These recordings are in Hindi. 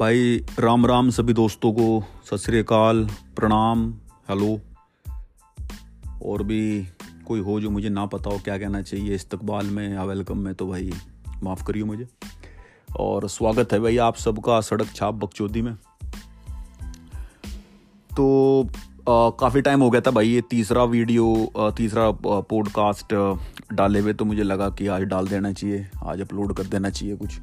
भाई राम राम सभी दोस्तों को सत श्री अकाल प्रणाम हेलो। और भी कोई हो जो मुझे ना पता हो क्या कहना चाहिए इस्तकबाल में या वेलकम में तो भाई माफ़ करियो मुझे। और स्वागत है भाई आप सबका सड़क छाप बकचोदी में। तो काफ़ी टाइम हो गया था भाई ये तीसरा वीडियो आ, तीसरा पॉडकास्ट डाले हुए तो मुझे लगा कि आज डाल देना चाहिए आज अपलोड कर देना चाहिए कुछ।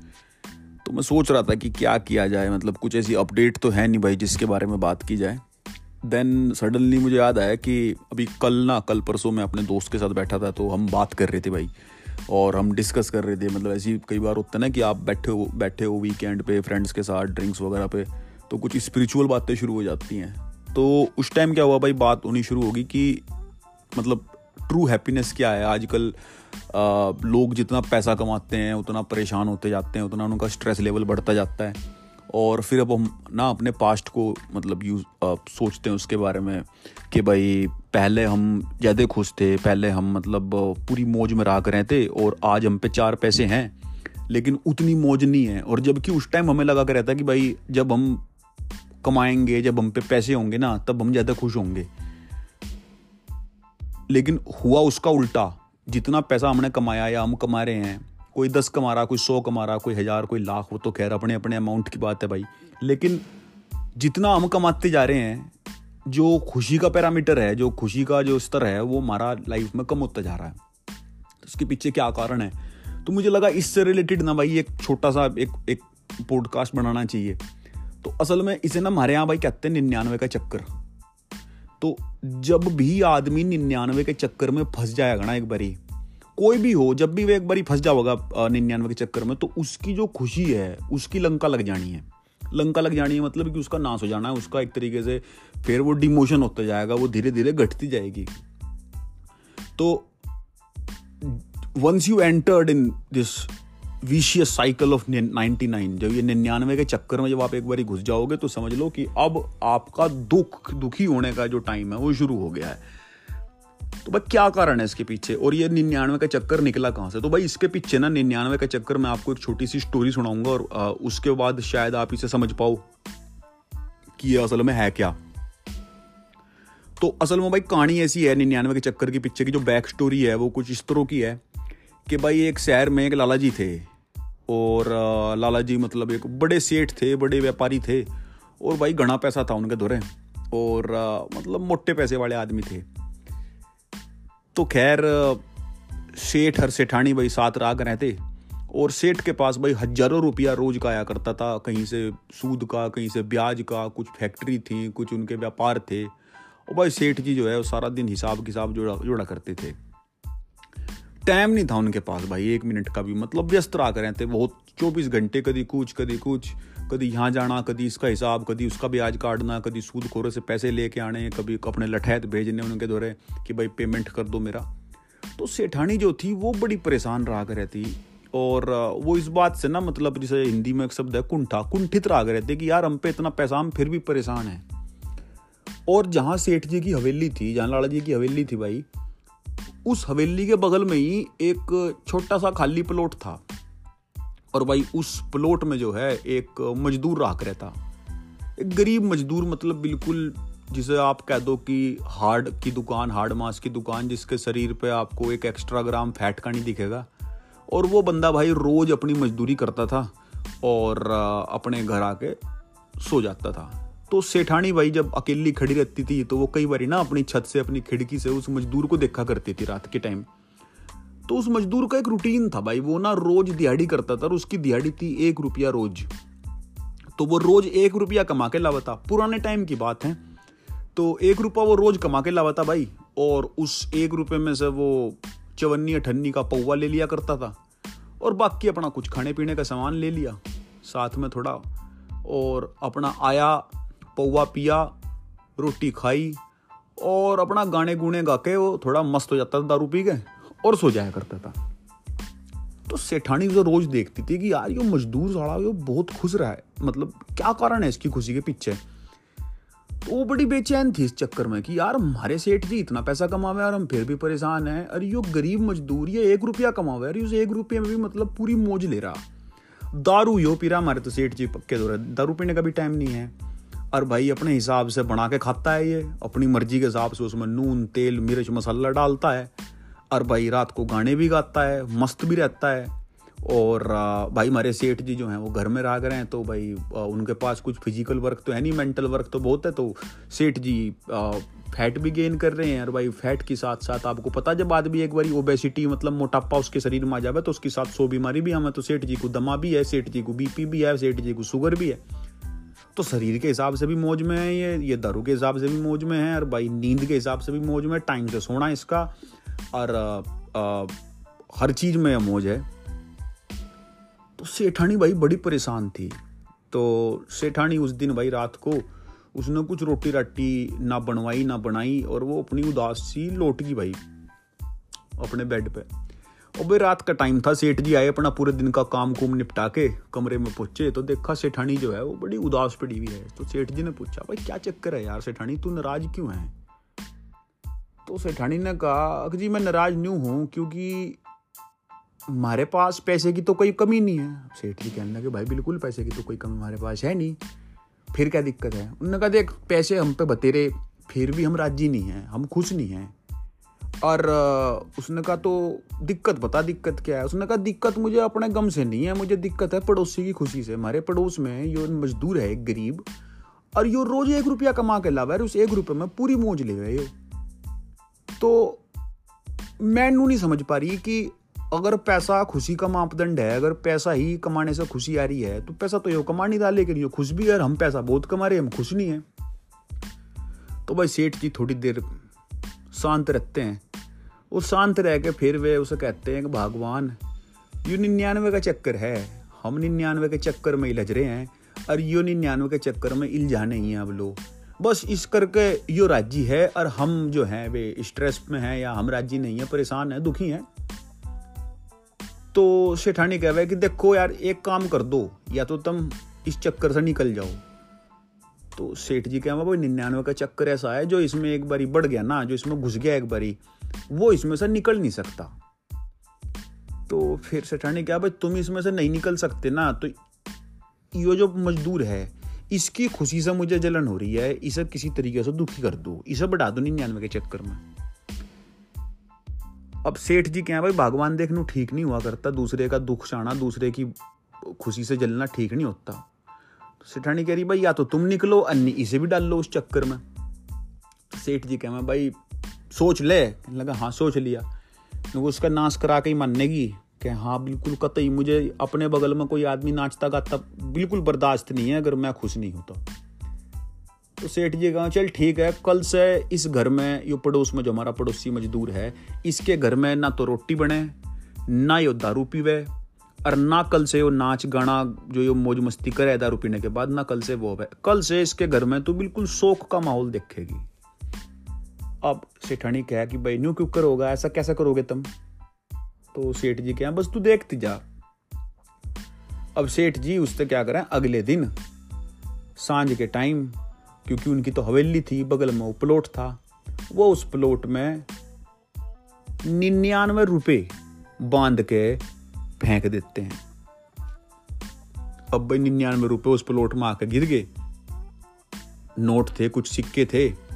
तो मैं सोच रहा था कि क्या किया जाए मतलब कुछ ऐसी अपडेट तो है नहीं भाई जिसके बारे में बात की जाए। देन सडनली मुझे याद आया कि अभी कल ना, कल परसों मैं अपने दोस्त के साथ बैठा था तो हम बात कर रहे थे भाई, और हम डिस्कस कर रहे थे। मतलब ऐसी कई बार होता है ना कि आप बैठे हो बैठे हो वीकेंड पे फ्रेंड्स के साथ ड्रिंक्स वगैरह पे तो कुछ स्पिरिचुअल बातें शुरू हो जाती हैं। तो उस टाइम क्या हुआ भाई, बात होनी शुरू होगी कि मतलब ट्रू हैप्पीनेस क्या है? आजकल लोग जितना पैसा कमाते हैं, उतना परेशान होते जाते हैं, उतना उनका स्ट्रेस लेवल बढ़ता जाता है। और फिर अब हम ना अपने पास्ट को मतलब यूज़ सोचते हैं उसके बारे में कि भाई, पहले हम ज़्यादा खुश थे, पहले हम मतलब पूरी मौज में रहा करें थे और आज हम पे चार पैसे हैं, लेकिन उतनी मौज नहीं है। और जबकि उस टाइम हमें लगा कर रहता कि भाई, जब हम कमाएँगे, जब हम पे पैसे होंगे ना, तब हम ज़्यादा खुश होंगे। लेकिन हुआ उसका उल्टा। जितना पैसा हमने कमाया या हम कमा रहे हैं, कोई दस कमा रहा, कोई सौ कमा रहा, कोई हज़ार, कोई लाख, वो तो खैर अपने अपने अमाउंट की बात है भाई। लेकिन जितना हम कमाते जा रहे हैं, जो खुशी का पैरामीटर है, जो खुशी का जो स्तर है, वो हमारा लाइफ में कम होता जा रहा है। तो उसके पीछे क्या कारण है? तो मुझे लगा इससे रिलेटेड ना भाई एक छोटा सा एक एक पॉडकास्ट बनाना चाहिए। तो असल में इसे ना हमारे यहाँ भाई कहते हैं निन्यानवे का चक्कर। तो जब भी आदमी निन्यानवे के चक्कर में फंस जाएगा ना एक बारी, कोई भी हो, जब भी वो एक बारी फंस जाओगा निन्यानवे के चक्कर में तो उसकी जो खुशी है, उसकी लंका लग जानी है। लंका लग जानी है मतलब कि उसका नाश हो जाना है, उसका एक तरीके से फिर वो डिमोशन होता जाएगा, वो धीरे धीरे घटती जाएगी। तो once you entered in this vicious cycle of 99 जब ये निन्यानवे के चक्कर में जब आप एक बार घुस जाओगे तो समझ लो कि अब आपका दुख दुखी होने का जो टाइम है वो शुरू हो गया है। तो भाई क्या कारण है इसके पीछे? और ये निन्यानवे का चक्कर निकला कहाँ से? तो भाई इसके पीछे ना निन्यानवे का चक्कर मैं आपको एक छोटी सी स्टोरी सुनाऊँगा और आ, उसके बाद शायद आप इसे समझ पाओ कि ये असल में है क्या। तो असल में भाई कहानी ऐसी है निन्यानवे के चक्कर के पीछे की जो बैक स्टोरी है वो कुछ इस तरह की है। कि भाई एक शहर में एक लाला जी थे और लाला जी मतलब एक बड़े सेठ थे, बड़े व्यापारी थे और भाई घना पैसा था उनके दौरे और मतलब मोटे पैसे वाले आदमी थे। तो खैर सेठ हर सेठानी भाई साथ राग रहते और सेठ के पास भाई हज़ारों रुपया रोज का आया करता था, कहीं से सूद का, कहीं से ब्याज का, कुछ फैक्ट्री थी, कुछ उनके व्यापार थे। और भाई सेठ जी जो है वो सारा दिन हिसाब किसाब जोड़ा जोड़ा करते थे। टाइम नहीं था उनके पास भाई, एक मिनट का भी। मतलब व्यस्त रहा करें थे बहुत। चौबीस घंटे कभी कुछ कभी कुछ। कभी यहाँ जाना, कभी इसका हिसाब, कभी उसका ब्याज काटना, कभी सूद खोरे से पैसे लेके आने, कभी अपने लठैत भेजने उनके दौरे कि भाई पेमेंट कर दो मेरा। तो सेठानी जो थी, वो बड़ी परेशान रहा कर रहती और वो इस बात से ना मतलब जैसे हिंदी में एक शब्द है, कुंठा, कुंठित रहा कर रहते कि यार हम पे इतना पैसा, हम फिर भी परेशान हैं। और जहाँ सेठ जी की हवेली थी, जहाँ लाला जी की हवेली थी भाई उस हवेली के बगल में ही एक छोटा सा खाली प्लॉट था। और भाई उस प्लॉट में जो है, एक मजदूर राख रहता एक गरीब मजदूर मतलब बिल्कुल जिसे आप कह दो कि हार्ड की दुकान, हार्ड मास की दुकान, जिसके शरीर पे आपको एक एक्स्ट्रा ग्राम फैट का नहीं दिखेगा। और वो बंदा भाई रोज अपनी मजदूरी करता था और, अपने घर आके सो जाता था। तो सेठानी भाई जब अकेली खड़ी रहती थी तो वो कई बार ना अपनी छत से, अपनी खिड़की से उस मजदूर को देखा करती थी रात के टाइम। तो उस मजदूर का एक रूटीन था भाई, वो ना रोज दिहाड़ी करता था और उसकी दिहाड़ी थी एक रुपया रोज। तो वो रोज एक रुपया कमा के लावा था पुराने टाइम की बात है। तो एक रुपया वो रोज कमा के लावा था भाई, और उस एक रुपये में से वो चवन्नी, अठन्नी का पौवा ले लिया करता था, और बाकी अपना कुछ खाने पीने का सामान ले लिया, साथ में थोड़ा, और अपना आया पौवा पिया, रोटी खाई और अपना गाने गुने गा के वो थोड़ा मस्त हो जाता था, दारू पी के और सो जाया करता था। तो सेठानी उसे रोज देखती थी कि यार, ये मजदूर साड़ा ये बहुत खुश रहा है। मतलब क्या कारण है इसकी खुशी के पीछे? तो वो बड़ी बेचैन थी इस चक्कर में कि यार, हमारे सेठ जी इतना पैसा कमावे और हम फिर भी परेशान हैं। अरे, यो गरीब मजदूर, ये एक रुपया कमावे। अरे, उस एक रुपये में भी मतलब पूरी मौज ले रहा। दारू यो पी रहा हमारे तो सेठ जी पक्के दो दारू पीने का भी टाइम नहीं है। और भाई अपने हिसाब से बना के खाता है ये। अपनी मर्ज़ी के हिसाब से उसमें नून, तेल, मिर्च, मसाला डालता है। और भाई रात को गाने भी गाता है, मस्त भी रहता है। और भाई हमारे सेठ जी जो हैं, वो घर में रह गए हैं तो भाई उनके पास कुछ फ़िज़िकल वर्क तो है नहीं मेंटल वर्क तो बहुत है तो सेठ जी फैट भी गेन कर रहे हैं। और भाई फैट के साथ साथ आपको पता, जब आदमी एक बार ओबेसिटी मतलब मोटापा उसके शरीर में आ जाए तो उसके साथ सो बीमारी भी हमें तो सेठ जी को दमा भी है, सेठ जी को बीपी भी है, सेठ जी को शुगर भी है। तो शरीर के हिसाब से भी मौज में है ये ये दारू के हिसाब से भी मौज में है और भाई नींद के हिसाब से भी मौज में टाइम से सोना इसका और आ, आ, हर चीज़ में मौज है। तो सेठानी भाई बड़ी परेशान थी। तो सेठानी उस दिन भाई रात को उसने कुछ रोटी राटी ना बनवाई ना बनाई और वो अपनी उदास सी लौट गई भाई अपने बेड पे। भाई रात का टाइम था, सेठ जी आए अपना पूरे दिन का काम कुम निपटा के कमरे में पहुँचे तो देखा सेठानी जो है, वो बड़ी उदास पड़ी हुई है। तो सेठ जी ने पूछा, भाई, क्या चक्कर है यार सेठानी, तू नाराज़ क्यों है? तो सेठानी ने कहा जी, मैं नाराज़ न्यू हूँ, क्योंकि हमारे पास पैसे की तो कोई कमी नहीं है। सेठ जी कहने लगे, भाई, बिल्कुल पैसे की तो कोई कमी हमारे पास है नहीं। फिर क्या दिक्कत है? उन्होंने कहा, देख, पैसे हम पे बतेरे, फिर भी हम राज़ी नहीं हैं, हम खुश नहीं हैं। और उसने कहा तो दिक्कत बता, दिक्कत क्या है? उसने कहा, दिक्कत मुझे अपने गम से नहीं है, मुझे दिक्कत है पड़ोसी की खुशी से। हमारे पड़ोस में यो मजदूर है एक गरीब, और यो रोज एक रुपया कमा के लावा है उस एक रुपये में पूरी मौज ले गए यो। तो मैं नहीं समझ पा रही कि अगर पैसा खुशी का मापदंड है, अगर पैसा ही कमाने से खुशी आ रही है तो पैसा तो यो कमा नहीं रहा लेकिन यो खुश भी है हम पैसा बहुत कमा रहे हम खुश नहीं है। तो भाई सेठ जी थोड़ी देर शांत रहते हैं। वो शांत रह के फिर वे उसे कहते हैं कि भगवान, यू निन्यानवे का चक्कर है। हम निन्यानवे के चक्कर में इलझ रहे हैं और यो निन्यानवे के चक्कर में इलझा नहीं है अब लोग। बस इस करके यो राज़ी है और हम जो हैं वे स्ट्रेस में हैं या हम राज़ी नहीं है, परेशान है, दुखी हैं। तो सेठानी कह कि देखो यार, एक काम कर दो, या तो तुम इस चक्कर से निकल जाओ। तो सेठ जी कह भाई निन्यानवे का चक्कर ऐसा है जो इसमें एक बारी बढ़ गया ना, जो इसमें घुस गया एक बारी वो इसमें से निकल नहीं सकता। तो फिर सेठानी क्या भाई तुम इसमें से नहीं निकल सकते ना तो ये जो मजदूर है, इसकी खुशी से मुझे जलन हो रही है, इसे किसी तरीके से दुखी कर दो, इसे बढ़ा दो निन्यानवे के चक्कर में। अब सेठ जी क्या भाई भगवान देखने ठीक नहीं हुआ करता, दूसरे का दुख चाहना दूसरे की खुशी से जलना ठीक नहीं होता। तो सेठानी कह रही, भाई, या तो तुम निकलो, अन्य इसे भी डाल लो उस चक्कर में। सेठ जी कह, भाई सोच ले। लगा हाँ सोच लिया। तो उसका नाश करा के ही मानेगी। कि हाँ बिल्कुल कतई, मुझे अपने बगल में कोई आदमी नाचता गाता बिल्कुल बर्दाश्त नहीं है, अगर मैं खुश नहीं होता तो। सेठ जी कहा, चल ठीक है, कल से इस घर में, यो पड़ोस में जो हमारा पड़ोसी मजदूर है, इसके घर में ना तो रोटी बने, ना यो दारू पीवे, और ना कल से वो नाच गाना जो यो मौज मस्ती करे दारू पीने के बाद, ना कल से वो है कल से इसके घर में तो बिल्कुल शोक का माहौल देखेगी। अब सेठानी कहा कि भाई न्यू क्यों करोगा? ऐसा कैसा करोगे तुम? तो सेठ जी क्या बस तू देखती जा। अब सेठ जी उससे क्या करें? अगले दिन साँझ के टाइम, क्योंकि उनकी तो हवेली थी, बगल में वो प्लॉट था, वो उस प्लॉट में निन्यानवे रुपए बाँध के फेंक देते हैं। अब भाई निन्यानवे रुपए उस प्लॉट में आकर गिर गए। नोट थे, कुछ सिक्के थे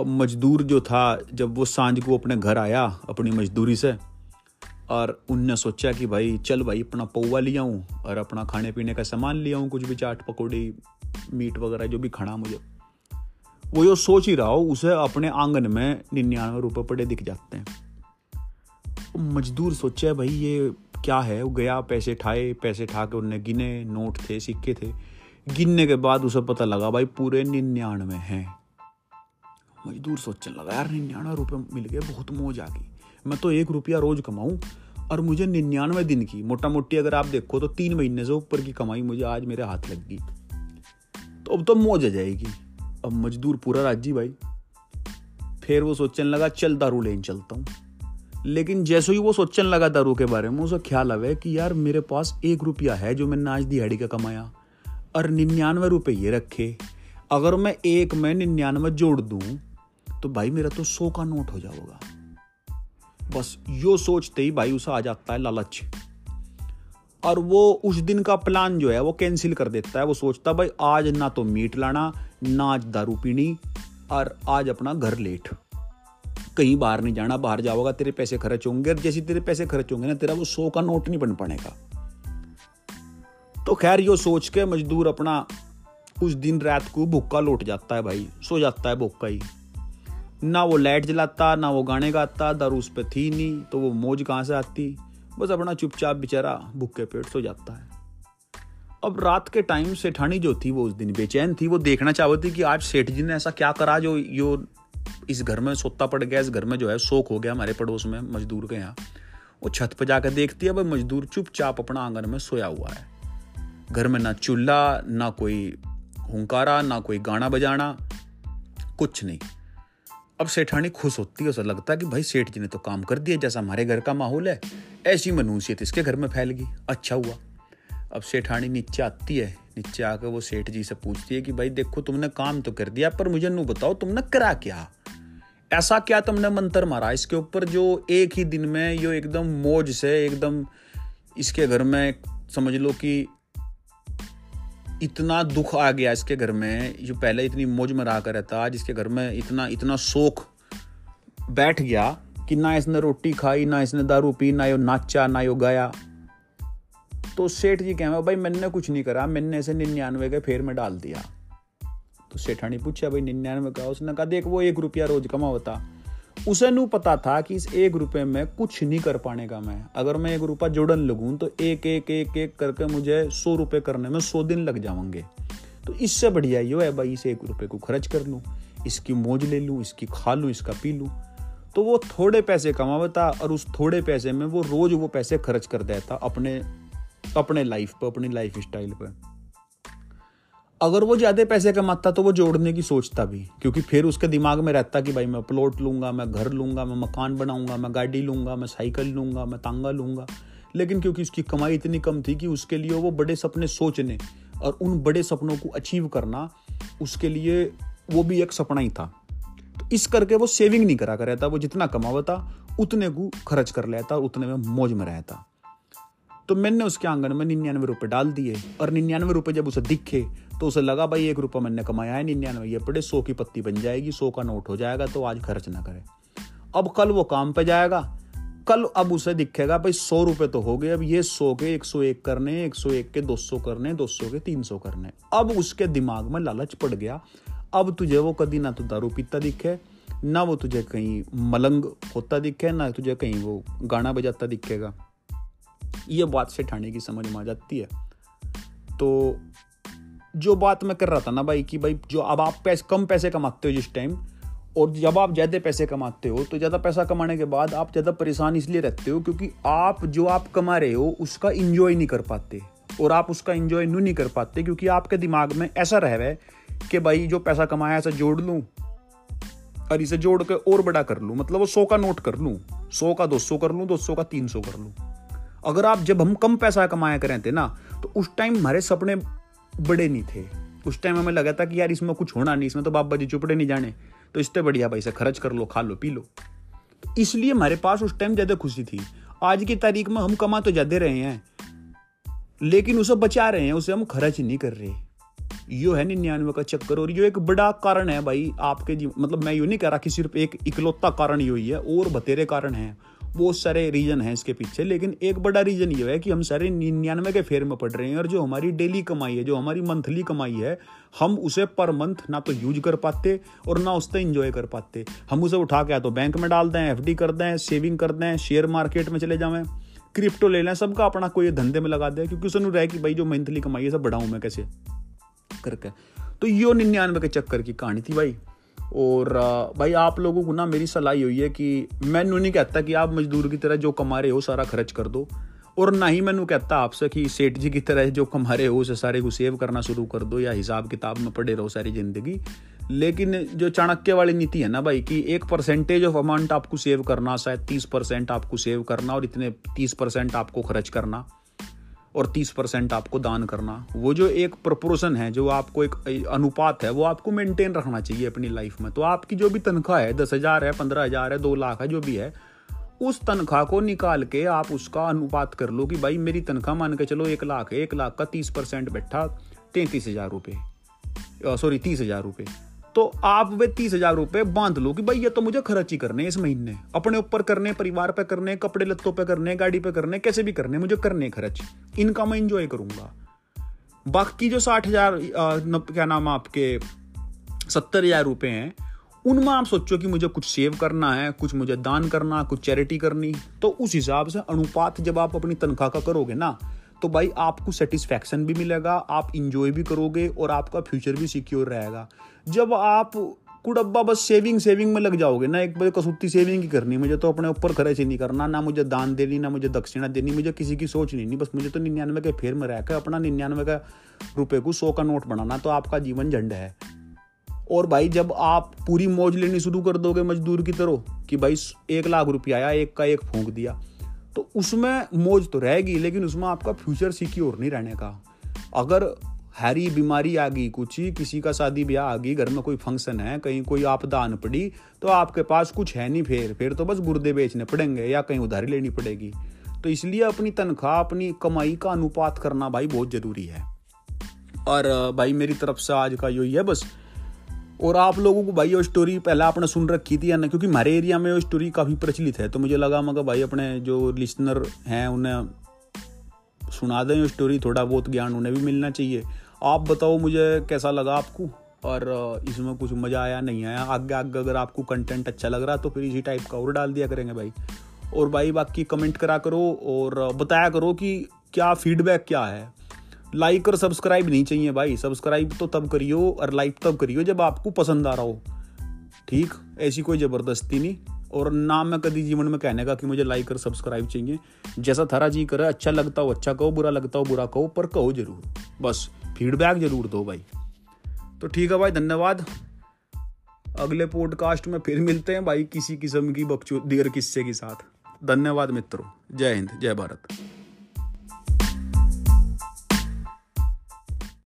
मजदूर जो था, जब वो साँझ को अपने घर आया, अपनी मजदूरी से, और उनने सोचा कि भाई, चल भाई, अपना पौवा ले आऊँ, और अपना खाने पीने का सामान लिया आऊँ, कुछ भी चाट पकौड़ी, मीट वगैरह, जो भी खाना मुझे। वो यो सोच ही रहा हो, उसे अपने आँगन में निन्यानवे रुपए पड़े दिख जाते हैं। मजदूर सोचा, भाई, ये क्या है? वो गया, पैसे ठाए, पैसे ठा के उनने गिने, नोट थे, सिक्के थे। गिनने के बाद उसे पता लगा, भाई, पूरे निन्यानवे हैं। मजदूर सोचने लगा, यार, निन्यानवे रुपये मिल गए, बहुत मौज आ गई। मैं तो एक रुपया रोज कमाऊं और मुझे निन्यानवे दिन की मोटा मोटी अगर आप देखो तो तीन महीने से ऊपर की कमाई मुझे आज मेरे हाथ लग गई। तो अब तो मौज आ जाएगी। अब मजदूर पूरा राज़ी भाई। फिर वो सोचने लगा, चल दारू लेने चलता हूँ। लेकिन जैसे ही वो सोचने लगा दारू के बारे में, उसे ख्याल आवे कि यार, मेरे पास एक रुपया है जो मैंने आज दिहाड़ी का कमाया और निन्यानवे रुपये ये रखे। अगर मैं एक में निन्यानवे जोड़ दूँ तो भाई मेरा तो सौ का नोट हो जाएगा बस यो सोचते ही भाई उसे आ जाता है लालच। और वो उस दिन का प्लान जो है, वो कैंसिल कर देता है। वो सोचता भाई, आज ना तो मीट लाना, ना आज दारू पीनी और आज अपना घर लेट। कहीं बाहर नहीं जाना, बाहर जाओगा, तेरे पैसे खर्च होंगे और जैसे तेरे पैसे खर्च होंगे ना, तेरा वो सौ का नोट नहीं बन पाएगा तो खैर, यो सोच के मजदूर अपना उस दिन रात को भूखा लौट जाता है भाई। सो जाता है भूखा ही। ना वो लाइट जलाता, ना वो गाने गाता, दारू उस पर थी नहीं तो वो मौज कहाँ से आती? बस अपना चुपचाप बेचारा भूखे पेट सो जाता है। अब रात के टाइम सेठानी जो थी वो उस दिन बेचैन थी, वो देखना चाहती थी कि आज सेठ जी ने ऐसा क्या करा जो यो इस घर में सोता पड़ गया, इस घर में जो है शोक हो गया हमारे पड़ोस में मजदूर के यहाँ। वो छत पर जाकर देखती है भाई मजदूर चुपचाप अपना आँगन में सोया हुआ है। घर में ना चूल्हा, ना कोई हुंकारा, ना कोई गाना बजाना, कुछ नहीं। अब सेठानी खुश होती है, उसे लगता है कि भाई सेठ जी ने तो काम कर दिया, जैसा हमारे घर का माहौल है। ऐसी मनूसियत इसके घर में फैल गई। अच्छा हुआ। अब सेठानी नीचे आती है। नीचे आकर वो सेठ जी से पूछती है कि भाई देखो, तुमने काम तो कर दिया, पर मुझे नू बताओ, तुमने करा क्या? ऐसा क्या तुमने मंत्र मारा? इसके ऊपर जो एक ही दिन में, यो एकदम मौज से, एकदम इसके घर में समझ लो कि इतना दुख आ गया इसके घर में जो पहले इतनी मौज में रहा कर रहता, आज इसके घर में इतना इतना शोक बैठ गया कि ना इसने रोटी खाई, ना इसने दारू पी, ना यो नाचा, ना यो गाया। तो सेठ जी कह भाई, मैंने कुछ नहीं करा, मैंने इसे निन्यानवे के फेर में डाल दिया। तो सेठानी पूछा, भाई, निन्यानवे का? उसने कहा, देख, वो एक रुपया रोज कमा होता उसे नू पता था कि इस एक रुपए में कुछ नहीं कर पाने का मैं। अगर मैं एक रुपया जोड़न लगूं तो एक एक एक एक करके मुझे सौ रुपए करने में सौ दिन लग जाएँगे तो इससे बढ़िया यो है भाई, इसे एक रुपए को खर्च कर लूँ, इसकी मौज ले लूँ, इसकी खा लूँ, इसका पी लूँ। तो वो थोड़े पैसे कमाता और उस थोड़े पैसे में वो रोज वो पैसे खर्च कर देता अपने अपने लाइफ पर, अपनी लाइफ स्टाइल पर। अगर वो ज़्यादा पैसे कमाता तो वो जोड़ने की सोचता भी, क्योंकि फिर उसके दिमाग में रहता कि भाई मैं प्लॉट लूँगा, मैं घर लूँगा, मैं मकान बनाऊँगा, मैं गाड़ी लूँगा, मैं साइकिल लूँगा, मैं तांगा लूँगा। लेकिन क्योंकि उसकी कमाई इतनी कम थी कि उसके लिए वो बड़े सपने सोचने और उन बड़े सपनों को अचीव करना उसके लिए वो भी एक सपना ही था। तो इस करके वो सेविंग नहीं करा कर रहता वो जितना कमावता, उतने को खर्च कर लेता और उतने में मौज में रहता। तो मैंने उसके आँगन में निन्यानवे रुपए डाल दिए। और निन्यानवे रुपए जब उसे दिखे तो उसे लगा, भाई, एक रुपया मैंने कमाया है निन्यानवे, ये पड़े सौ की पत्ती बन जाएगी, सौ का नोट हो जाएगा तो आज खर्च ना करे। अब कल वो काम पे जाएगा। कल अब उसे दिखेगा, भाई, सौ रुपए तो हो गए, अब ये सौ के एक सौ एक करने, एक सौ एक के दो सौ करने, दो सौ के तीन सौ करने। अब उसके दिमाग में लालच पड़ गया। अब तुझे वो कभी ना तो दारू पीता दिखे, ना वो तुझे कहीं मलंग होता दिखे, ना तुझे कहीं वो गाना बजाता दिखेगा। ये बात से ठाने की समझ में आ जाती है। तो जो बात मैं कर रहा था ना भाई कि भाई जो अब आप पैसे, कम पैसे कमाते हो जिस टाइम और जब आप ज़्यादा पैसे कमाते हो तो ज़्यादा पैसा कमाने के बाद आप ज़्यादा परेशान इसलिए रहते हो क्योंकि आप जो आप कमा रहे हो, उसका इन्जॉय नहीं कर पाते, और आप उसका इन्जॉय नू नहीं कर पाते क्योंकि आपके दिमाग में ऐसा रह रहा है कि भाई जो पैसा कमाया, ऐसा जोड़ लूँ, और इसे जोड़ के और बड़ा कर लूँ मतलब वो सौ का नोट कर लूँ, सौ का दो सौ कर लूँ, दो सौ का तीन सौ कर लूँ। अगर आप जब हम कम पैसा कमाया करें थे ना तो उस टाइम हमारे सपने बड़े नहीं थे। उस टाइम हमें लगा था कि यार इसमें कुछ होना नहीं, इसमें तो बाबा जी चुपड़े नहीं जाने। तो इससे बढ़िया भाई से खर्च कर लो, खा लो, पी लो। इसलिए हमारे पास उस टाइम ज़्यादा खुशी थी। आज की तारीख में हम कमा तो ज़्यादा रहे हैं, लेकिन उसे बचा रहे हैं, उसे हम खर्च नहीं कर रहे। यो है निन्यानवे का चक्कर, और यो एक बड़ा कारण है भाई, आपके जी मतलब मैं यू नहीं कह रहा कि सिर्फ़ एक इकलौता कारण यो ही है, और बतेरे कारण है। बहुत सारे रीजन हैं इसके पीछे, लेकिन एक बड़ा रीजन ये है कि हम सारे निन्यानवे के फेर में पड़ रहे हैं और जो हमारी डेली कमाई है, जो हमारी मंथली कमाई है, हम उसे पर मंथ ना तो यूज़ कर पाते और ना उससे इंजॉय कर पाते। हम उसे उठा के या तो बैंक में डाल दें एफ़ कर दें सेविंग कर दें शेयर मार्केट में चले जाएँ क्रिप्टो ले लें, सबका अपना कोई धंधे में लगा दें, क्योंकि उसे रहे कि भाई जो मंथली कमाई है, सब बढ़ाऊँ मैं कैसे? करके। तो यो निन्यानवे के चक्कर की कहानी थी भाई। और भाई आप लोगों को ना मेरी सलाह हुई है कि मैं नहीं कहता कि आप मजदूर की तरह जो कमा रहे हो सारा खर्च कर दो। और ना ही मैंने कहता आपसे कि सेठ जी की तरह जो कमा रहे हो उसे सारे को सेव करना शुरू कर दो या हिसाब किताब में पढ़े रहो सारी ज़िंदगी। लेकिन जो चाणक्य वाली नीति है ना भाई कि एक परसेंटेज ऑफ़ अमाउंट आपको सेव करना, शायद तीस परसेंट आपको सेव करना और इतने तीस परसेंट आपको खर्च करना। और तीस परसेंट आपको दान करना। वो जो एक प्रपोर्शन है, जो आपको एक अनुपात है, वो आपको मेंटेन रखना चाहिए अपनी लाइफ में। तो आपकी जो भी तनख्वाह है, दस हज़ार है, पंद्रह हज़ार है, दो लाख है, जो भी है, उस तनख्वाह को निकाल के आप उसका अनुपात कर लो कि भाई मेरी तनख्वाह मान के चलो एक लाख है, एक लाख का तीस परसेंट बैठा, तैंतीस हज़ार रुपये सॉरी तीस हज़ार रुपये तो आप वे तीस हज़ार रुपये बाँध लो कि भाई ये तो मुझे खर्च ही करने इस महीने। अपने ऊपर करने, परिवार पे करने, कपड़े लत्तों पे करने, गाड़ी पे करने, कैसे भी करने, मुझे करने खर्च। इनका मैं इंजॉय करूँगा। बाकी जो साठ हज़ार क्या नाम आपके, सत्तर हज़ार रुपये हैं, उनमें आप सोचो कि मुझे कुछ सेव करना है, कुछ मुझे दान करना, कुछ चैरिटी करनी। तो उस हिसाब से अनुपात जब आप अपनी तनख्वाह का करोगे ना तो भाई आपको सेटिस्फैक्शन भी मिलेगा, आप इंजॉय भी करोगे और आपका फ्यूचर भी सिक्योर रहेगा। जब आप कुड़ब्बा बस सेविंग सेविंग में लग जाओगे ना एक बार कसूती सेविंग ही करनी मुझे तो अपने ऊपर खर्च ही नहीं करना ना मुझे दान देनी ना मुझे दक्षिणा देनी मुझे किसी की सोच नहीं, नहीं बस मुझे तो निन्यानवे के फेर में रहकर अपना निन्यानवे का रुपए को सौ का नोट बनाना तो आपका जीवन झंड है। और भाई जब आप पूरी मौज लेनी शुरू कर दोगे मजदूर की तरह कि भाई एक लाख रुपया आया एक का एक फूंक दिया तो उसमें मौज तो रहेगी लेकिन उसमें आपका फ्यूचर सिक्योर नहीं रहने का। अगर हैरी बीमारी आ गई, कुछ ही, किसी का शादी ब्याह आ गई, घर में कोई फ़ंक्शन है, कहीं कोई आपदा आन पड़ी तो आपके पास कुछ है नहीं फिर। फिर तो बस गुर्दे बेचने पड़ेंगे या कहीं उधारी लेनी पड़ेगी। तो इसलिए अपनी तनख्वाह, अपनी कमाई का अनुपात करना भाई बहुत ज़रूरी है। और भाई मेरी तरफ़ से आज का यही है बस। और आप लोगों को भाई वो स्टोरी पहले आपने सुन रखी थी या ना क्योंकि हमारे एरिया में वो स्टोरी काफ़ी प्रचलित है। तो मुझे लगा मगर भाई, अपने जो लिसनर हैं, उन्हें सुना दें स्टोरी थोड़ा बहुत ज्ञान उन्हें भी मिलना चाहिए। आप बताओ मुझे कैसा लगा आपको? और इसमें कुछ मज़ा आया, नहीं आया? आगे आगे अगर आपको कंटेंट अच्छा लग रहा तो फिर इसी टाइप का और डाल दिया करेंगे भाई। और भाई, बाकी कमेंट करा करो और बताया करो कि क्या फीडबैक क्या है। लाइक और सब्सक्राइब नहीं चाहिए भाई। सब्सक्राइब तो तब करियो और लाइक तब करियो जब आपको पसंद आ रहा हो। ठीक? ऐसी कोई ज़बरदस्ती नहीं। और ना मैं कभी जीवन में कहने का कि मुझे लाइक और सब्सक्राइब चाहिए। जैसा थारा जी करे अच्छा लगता हो अच्छा कहो, बुरा लगता हो, बुरा कहो, पर कहो ज़रूर। बस फीडबैक ज़रूर दो भाई। तो ठीक है भाई, धन्यवाद। अगले पॉडकास्ट में फिर मिलते हैं भाई किसी किस्म की बकचोदी और किस्से के साथ। धन्यवाद मित्रों। जय हिंद, जय भारत।